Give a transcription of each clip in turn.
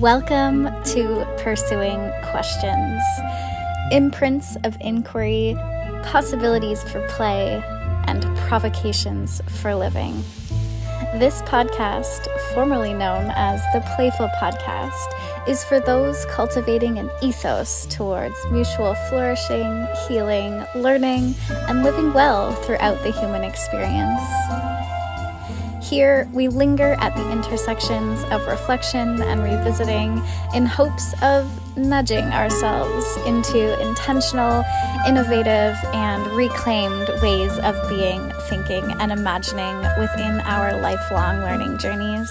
Welcome to Pursuing Questions imprints of inquiry, possibilities for play, and provocations for living. This podcast, formerly known as the Playful Podcast, is for those cultivating an ethos towards mutual flourishing, healing, learning, and living well throughout the human experience. Here, we linger at the intersections of reflection and revisiting in hopes of nudging ourselves into intentional, innovative, and reclaimed ways of being, thinking, and imagining within our lifelong learning journeys.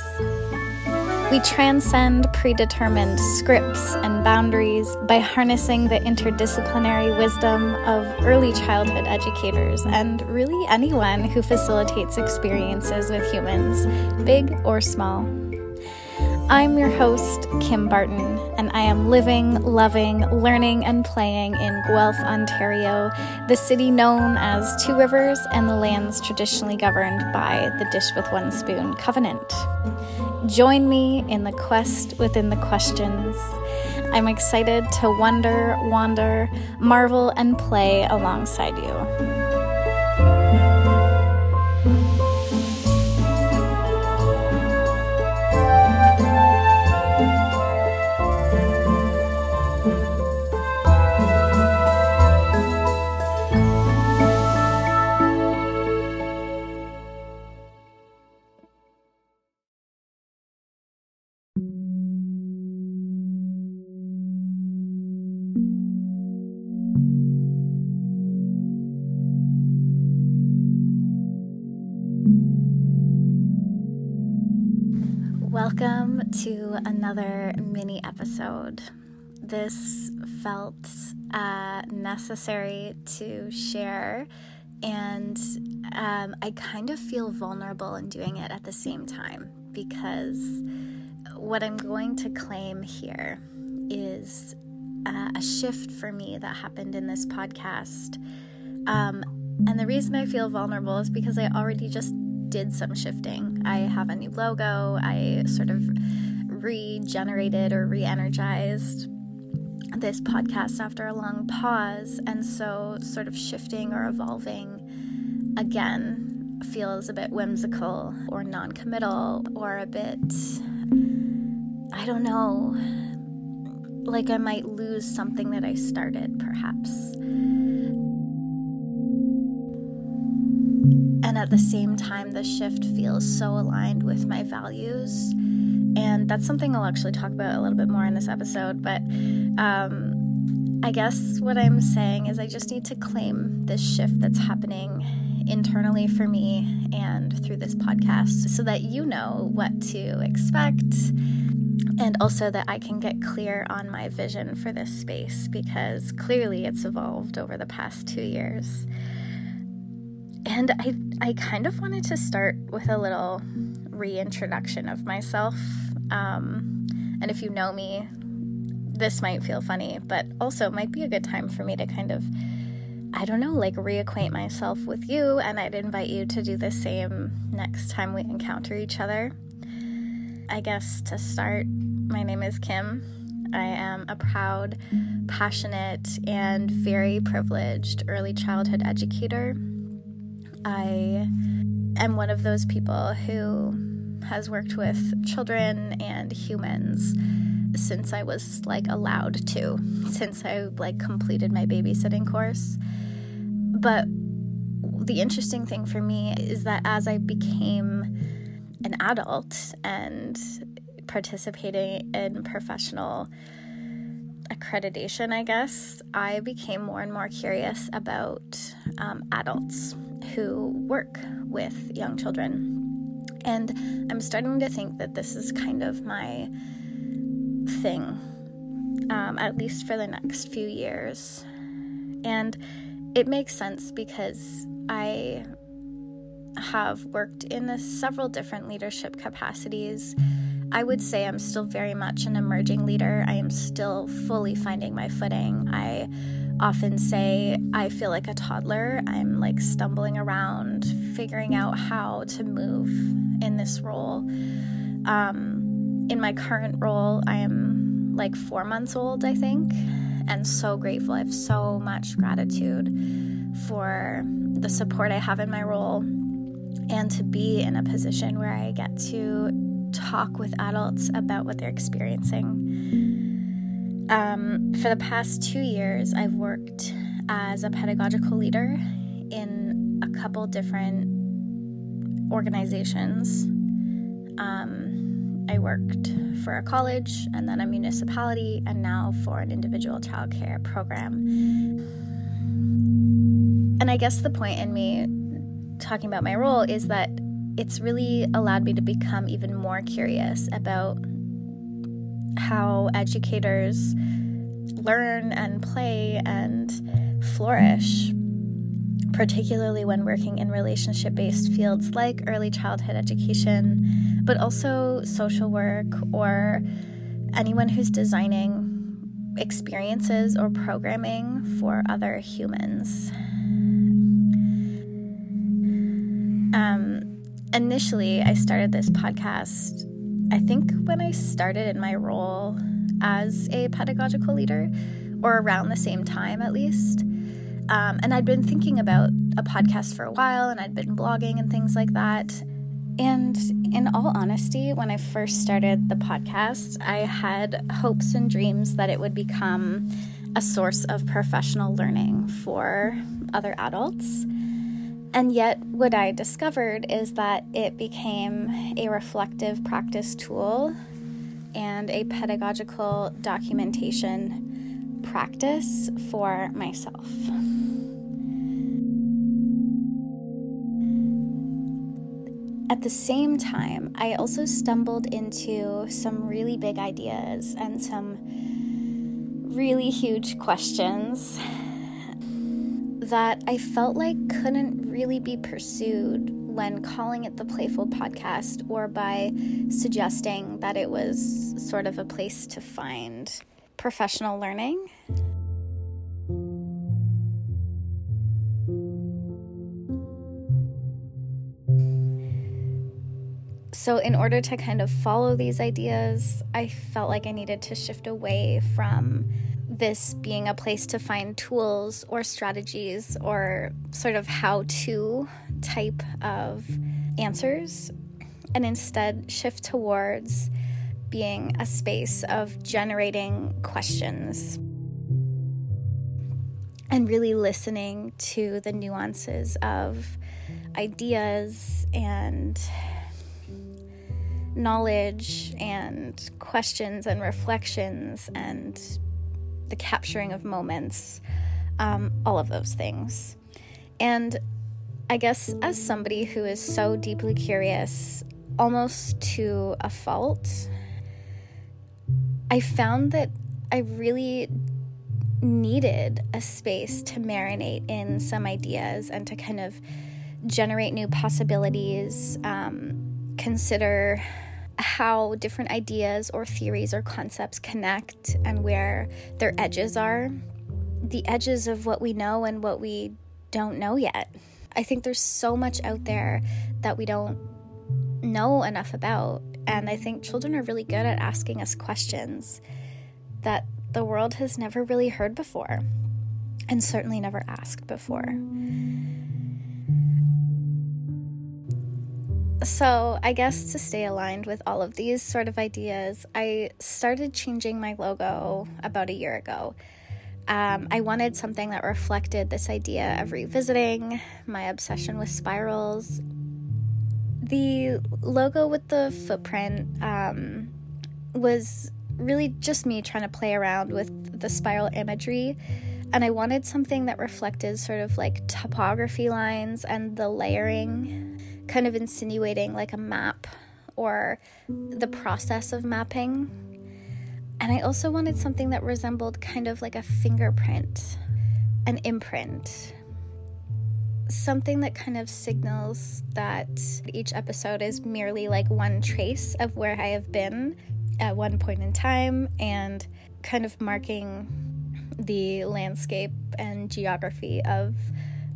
We transcend predetermined scripts and boundaries by harnessing the interdisciplinary wisdom of early childhood educators and really anyone who facilitates experiences with humans, big or small. I'm your host, Kim Barton, and I am living, loving, learning, and playing in Guelph, Ontario, the city known as Two Rivers and the lands traditionally governed by the Dish with One Spoon Covenant. Join me in the quest within the questions. I'm excited to wonder, wander, marvel, and play alongside you. Welcome to another mini episode. This felt uh, necessary to share, and um, I kind of feel vulnerable in doing it at the same time because what I'm going to claim here is uh, a shift for me that happened in this podcast. Um, and the reason I feel vulnerable is because I already just did some shifting. I have a new logo. I sort of regenerated or re energized this podcast after a long pause. And so, sort of shifting or evolving again feels a bit whimsical or non committal or a bit, I don't know, like I might lose something that I started, perhaps. At the same time, the shift feels so aligned with my values. And that's something I'll actually talk about a little bit more in this episode. But um, I guess what I'm saying is I just need to claim this shift that's happening internally for me and through this podcast so that you know what to expect and also that I can get clear on my vision for this space because clearly it's evolved over the past two years. And I, I kind of wanted to start with a little reintroduction of myself. Um, and if you know me, this might feel funny, but also might be a good time for me to kind of, I don't know, like reacquaint myself with you. And I'd invite you to do the same next time we encounter each other. I guess to start, my name is Kim. I am a proud, passionate, and very privileged early childhood educator I am one of those people who has worked with children and humans since I was like allowed to, since I like completed my babysitting course. But the interesting thing for me is that as I became an adult and participating in professional accreditation, I guess, I became more and more curious about um, adults who work with young children. And I'm starting to think that this is kind of my thing, um, at least for the next few years. And it makes sense because I have worked in several different leadership capacities. I would say I'm still very much an emerging leader. I am still fully finding my footing. I often say I feel like a toddler. I'm like stumbling around, figuring out how to move in this role. Um, in my current role, I am like four months old, I think, and so grateful. I have so much gratitude for the support I have in my role and to be in a position where I get to talk with adults about what they're experiencing. Um, for the past two years, I've worked as a pedagogical leader in a couple different organizations. Um, I worked for a college and then a municipality, and now for an individual childcare program. And I guess the point in me talking about my role is that it's really allowed me to become even more curious about how educators learn and play and flourish, particularly when working in relationship based fields like early childhood education, but also social work or anyone who's designing experiences or programming for other humans. Um, initially, I started this podcast, I think, when I started in my role as a pedagogical leader, or around the same time at least. Um, and I'd been thinking about a podcast for a while, and I'd been blogging and things like that. And in all honesty, when I first started the podcast, I had hopes and dreams that it would become a source of professional learning for other adults. And yet, what I discovered is that it became a reflective practice tool and a pedagogical documentation practice for myself. At the same time, I also stumbled into some really big ideas and some really huge questions that I felt like couldn't really be pursued when calling it the Playful Podcast or by suggesting that it was sort of a place to find professional learning. So, in order to kind of follow these ideas, I felt like I needed to shift away from this being a place to find tools or strategies or sort of how to type of answers, and instead shift towards being a space of generating questions and really listening to the nuances of ideas and knowledge and questions and reflections and the capturing of moments, um, all of those things. And I guess as somebody who is so deeply curious, almost to a fault, I found that I really needed a space to marinate in some ideas and to kind of generate new possibilities, um, consider how different ideas or theories or concepts connect and where their edges are, the edges of what we know and what we don't know yet. I think there's so much out there that we don't know enough about. And I think children are really good at asking us questions that the world has never really heard before and certainly never asked before. So, I guess to stay aligned with all of these sort of ideas, I started changing my logo about a year ago. Um, I wanted something that reflected this idea of revisiting, my obsession with spirals. The logo with the footprint um, was really just me trying to play around with the spiral imagery. And I wanted something that reflected sort of like topography lines and the layering kind of insinuating like a map or the process of mapping. And I also wanted something that resembled kind of like a fingerprint, an imprint. Something that kind of signals that each episode is merely like one trace of where I have been at one point in time and kind of marking the landscape and geography of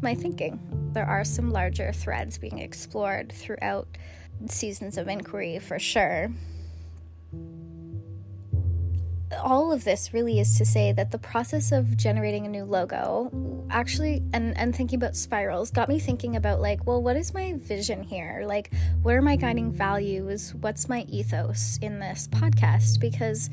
my thinking. There are some larger threads being explored throughout seasons of inquiry for sure. all of this really is to say that the process of generating a new logo actually and and thinking about spirals got me thinking about like well what is my vision here? Like what are my guiding values? What's my ethos in this podcast? Because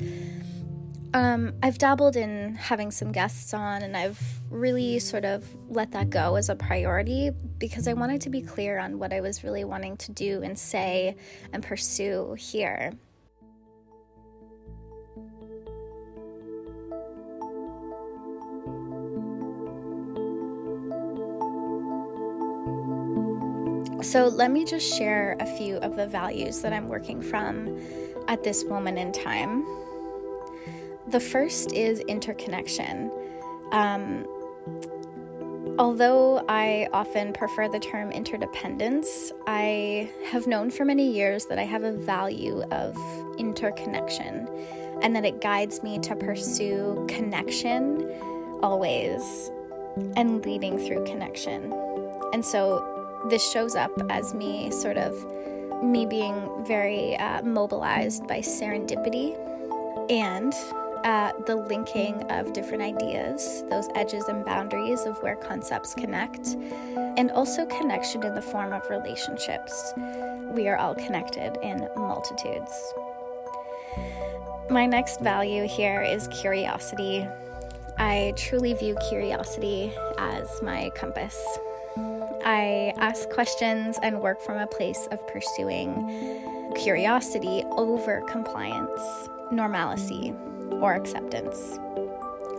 um, I've dabbled in having some guests on, and I've really sort of let that go as a priority because I wanted to be clear on what I was really wanting to do and say and pursue here. So, let me just share a few of the values that I'm working from at this moment in time. The first is interconnection. Um, although I often prefer the term interdependence, I have known for many years that I have a value of interconnection and that it guides me to pursue connection always and leading through connection. And so this shows up as me sort of me being very uh, mobilized by serendipity and the linking of different ideas, those edges and boundaries of where concepts connect, and also connection in the form of relationships. We are all connected in multitudes. My next value here is curiosity. I truly view curiosity as my compass. I ask questions and work from a place of pursuing curiosity over compliance, normalcy, or acceptance.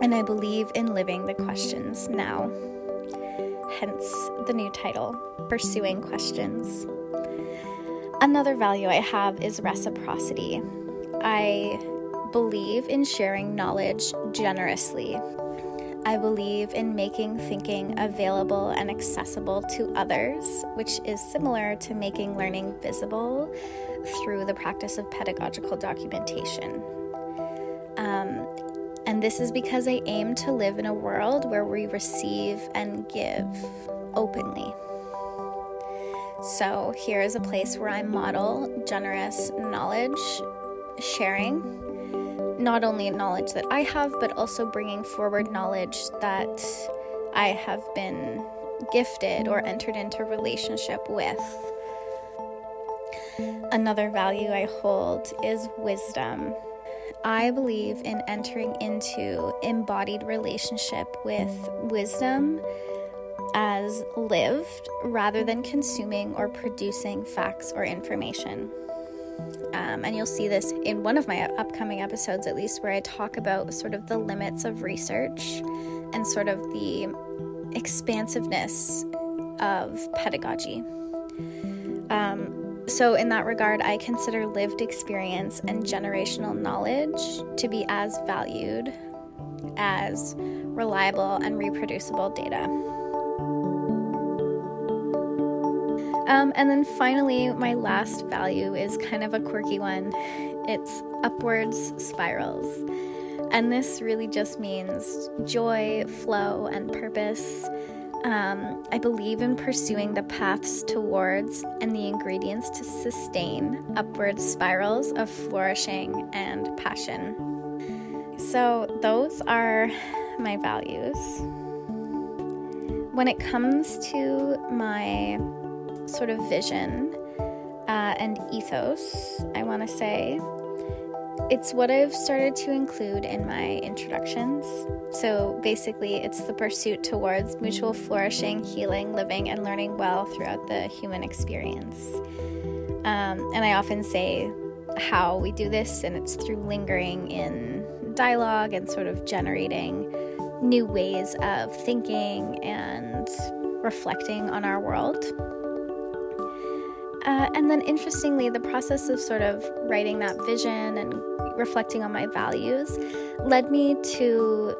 And I believe in living the questions now. Hence the new title, Pursuing Questions. Another value I have is reciprocity. I believe in sharing knowledge generously. I believe in making thinking available and accessible to others, which is similar to making learning visible through the practice of pedagogical documentation. Um, and this is because I aim to live in a world where we receive and give openly. So, here is a place where I model generous knowledge sharing. Not only knowledge that I have, but also bringing forward knowledge that I have been gifted or entered into relationship with. Another value I hold is wisdom. I believe in entering into embodied relationship with wisdom as lived rather than consuming or producing facts or information. Um, and you'll see this in one of my upcoming episodes, at least, where I talk about sort of the limits of research and sort of the expansiveness of pedagogy. Um, so, in that regard, I consider lived experience and generational knowledge to be as valued as reliable and reproducible data. Um, and then finally, my last value is kind of a quirky one it's upwards spirals. And this really just means joy, flow, and purpose. Um, I believe in pursuing the paths towards and the ingredients to sustain upward spirals of flourishing and passion. So, those are my values. When it comes to my sort of vision uh, and ethos, I want to say it's what I've started to include in my introductions. So basically, it's the pursuit towards mutual flourishing, healing, living, and learning well throughout the human experience. Um, and I often say how we do this, and it's through lingering in dialogue and sort of generating new ways of thinking and reflecting on our world. Uh, and then, interestingly, the process of sort of writing that vision and reflecting on my values led me to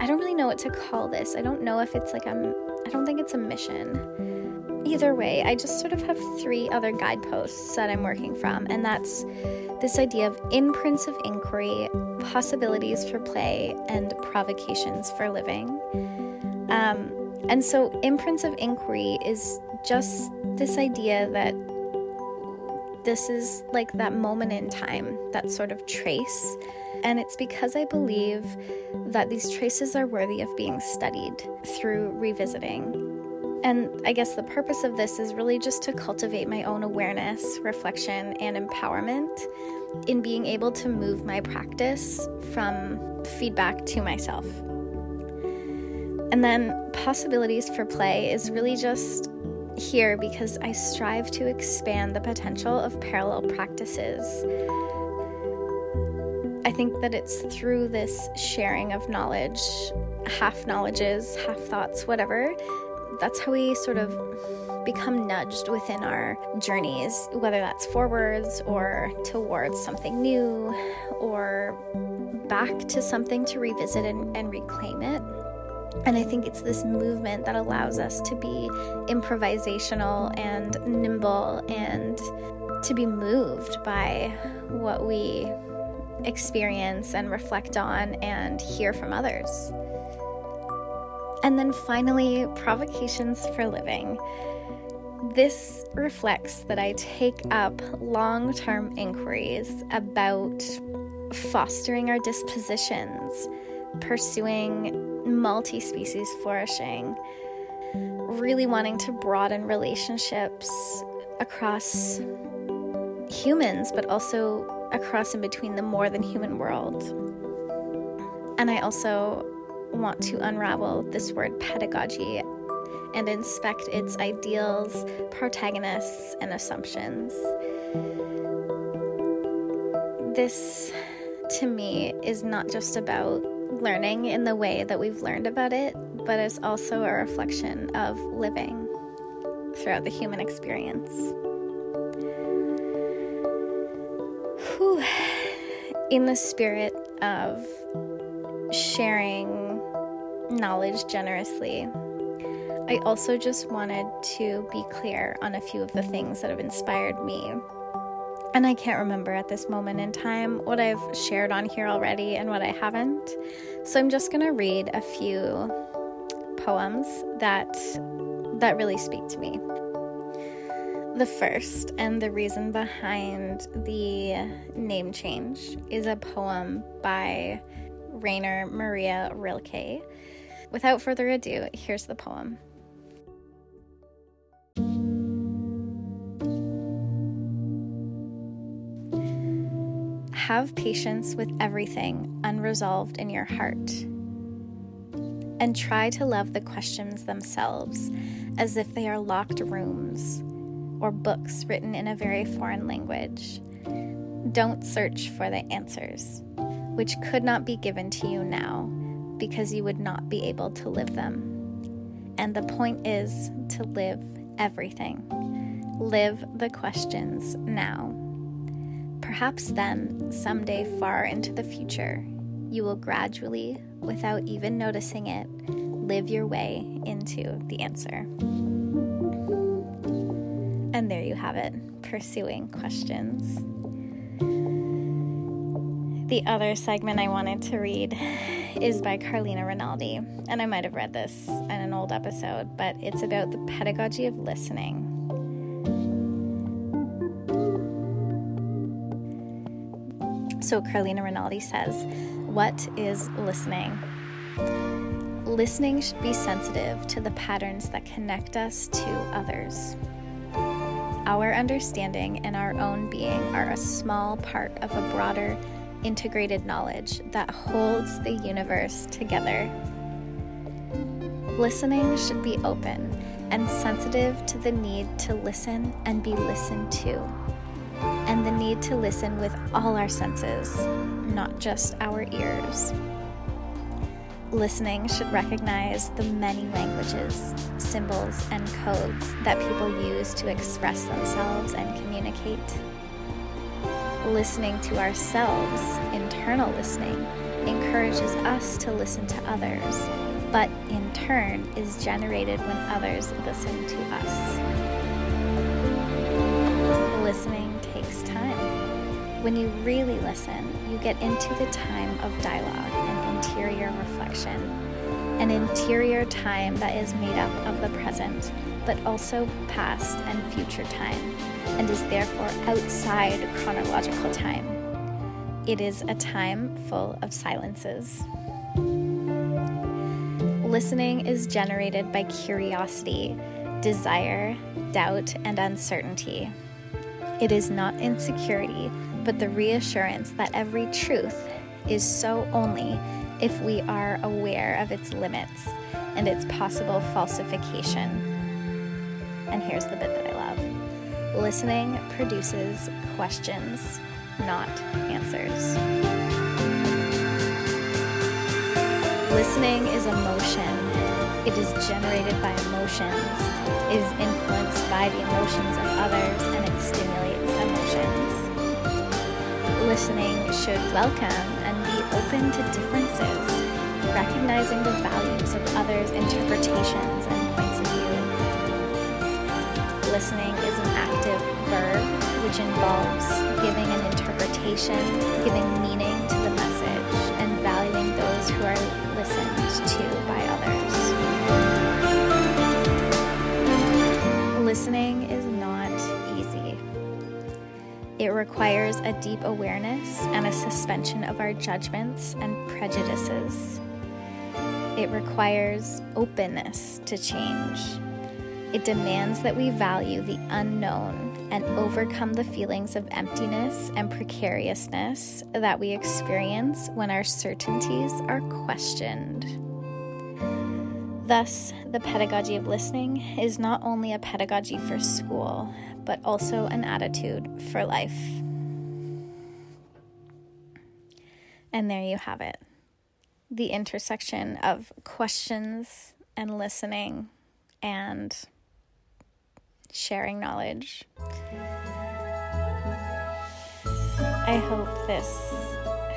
I don't really know what to call this. I don't know if it's like a I don't think it's a mission. Either way, I just sort of have three other guideposts that I'm working from, and that's this idea of imprints of inquiry, possibilities for play, and provocations for living. Um, and so, imprints of inquiry is just this idea that this is like that moment in time, that sort of trace And it's because I believe that these traces are worthy of being studied through revisiting. And I guess the purpose of this is really just to cultivate my own awareness, reflection, and empowerment in being able to move my practice from feedback to myself. And then possibilities for play is really just here because I strive to expand the potential of parallel practices. I think that it's through this sharing of knowledge, half knowledges, half thoughts, whatever, that's how we sort of become nudged within our journeys, whether that's forwards or towards something new or back to something to revisit and, and reclaim it. And I think it's this movement that allows us to be improvisational and nimble and to be moved by what we experience and reflect on and hear from others. And then finally, provocations for living. This reflects that I take up long term inquiries about fostering our dispositions, pursuing multi species flourishing, really wanting to broaden relationships across humans, but also across and between the more than human world. And I also want to unravel this word pedagogy and inspect its ideals, protagonists, and assumptions. This, to me, is not just about learning in the way that we've learned about it, but it's also a reflection of living throughout the human experience. Whew. In the spirit of sharing knowledge generously, I also just wanted to be clear on a few of the things that have inspired me and I can't remember at this moment in time what I've shared on here already and what I haven't. So I'm just going to read a few poems that that really speak to me. The first and the reason behind the name change is a poem by Rainer Maria Rilke. Without further ado, here's the poem. Have patience with everything unresolved in your heart. And try to love the questions themselves as if they are locked rooms or books written in a very foreign language. Don't search for the answers, which could not be given to you now because you would not be able to live them. And the point is to live everything. Live the questions now. Perhaps then, someday far into the future, you will gradually, without even noticing it, live your way into the answer. And there you have it pursuing questions. The other segment I wanted to read is by Carlina Rinaldi, and I might have read this in an old episode, but it's about the pedagogy of listening. So Carlina Rinaldi says, What is listening? Listening should be sensitive to the patterns that connect us to others. Our understanding and our own being are a small part of a broader, integrated knowledge that holds the universe together. Listening should be open and sensitive to the need to listen and be listened to and the need to listen with all our senses, not just our ears. Listening should recognize the many languages, symbols, and codes that people use to express themselves and communicate. Listening to ourselves, internal listening, encourages us to listen to others, but in turn is generated when others listen to us. Listening takes time. when you really listen, you get into the time of dialogue and interior reflection, an interior time that is made up of the present, but also past and future time, and is therefore outside chronological time. It is a time full of silences. Listening is generated by curiosity, desire, doubt, and uncertainty. It is not insecurity, but the reassurance that every truth is so only if we are aware of its limits and its possible falsification. And here's the bit that I love listening produces questions, not answers. Listening is emotion. It is generated by emotions. It is influenced by the emotions of others and it stimulates Listening should welcome and be open to differences, recognizing the values of others' interpretations and points of view. Listening is an active verb which involves giving an interpretation, giving meaning to the message, requires a deep awareness and a suspension of our judgments and prejudices. It requires openness to change. It demands that we value the unknown and overcome the feelings of emptiness and precariousness that we experience when our certainties are questioned. Thus, the pedagogy of listening is not only a pedagogy for school, but also an attitude for life. And there you have it the intersection of questions and listening and sharing knowledge. I hope this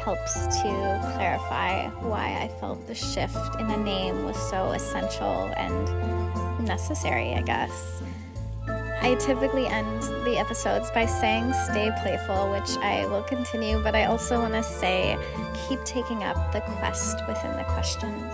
helps to clarify why I felt the shift in a name was so essential and necessary, I guess. I typically end the episodes by saying stay playful, which I will continue, but I also want to say keep taking up the quest within the questions.